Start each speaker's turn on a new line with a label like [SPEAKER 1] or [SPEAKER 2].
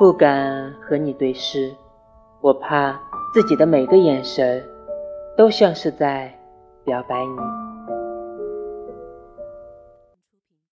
[SPEAKER 1] 不敢和你对视。我怕自己的每个眼神都像是在表白你。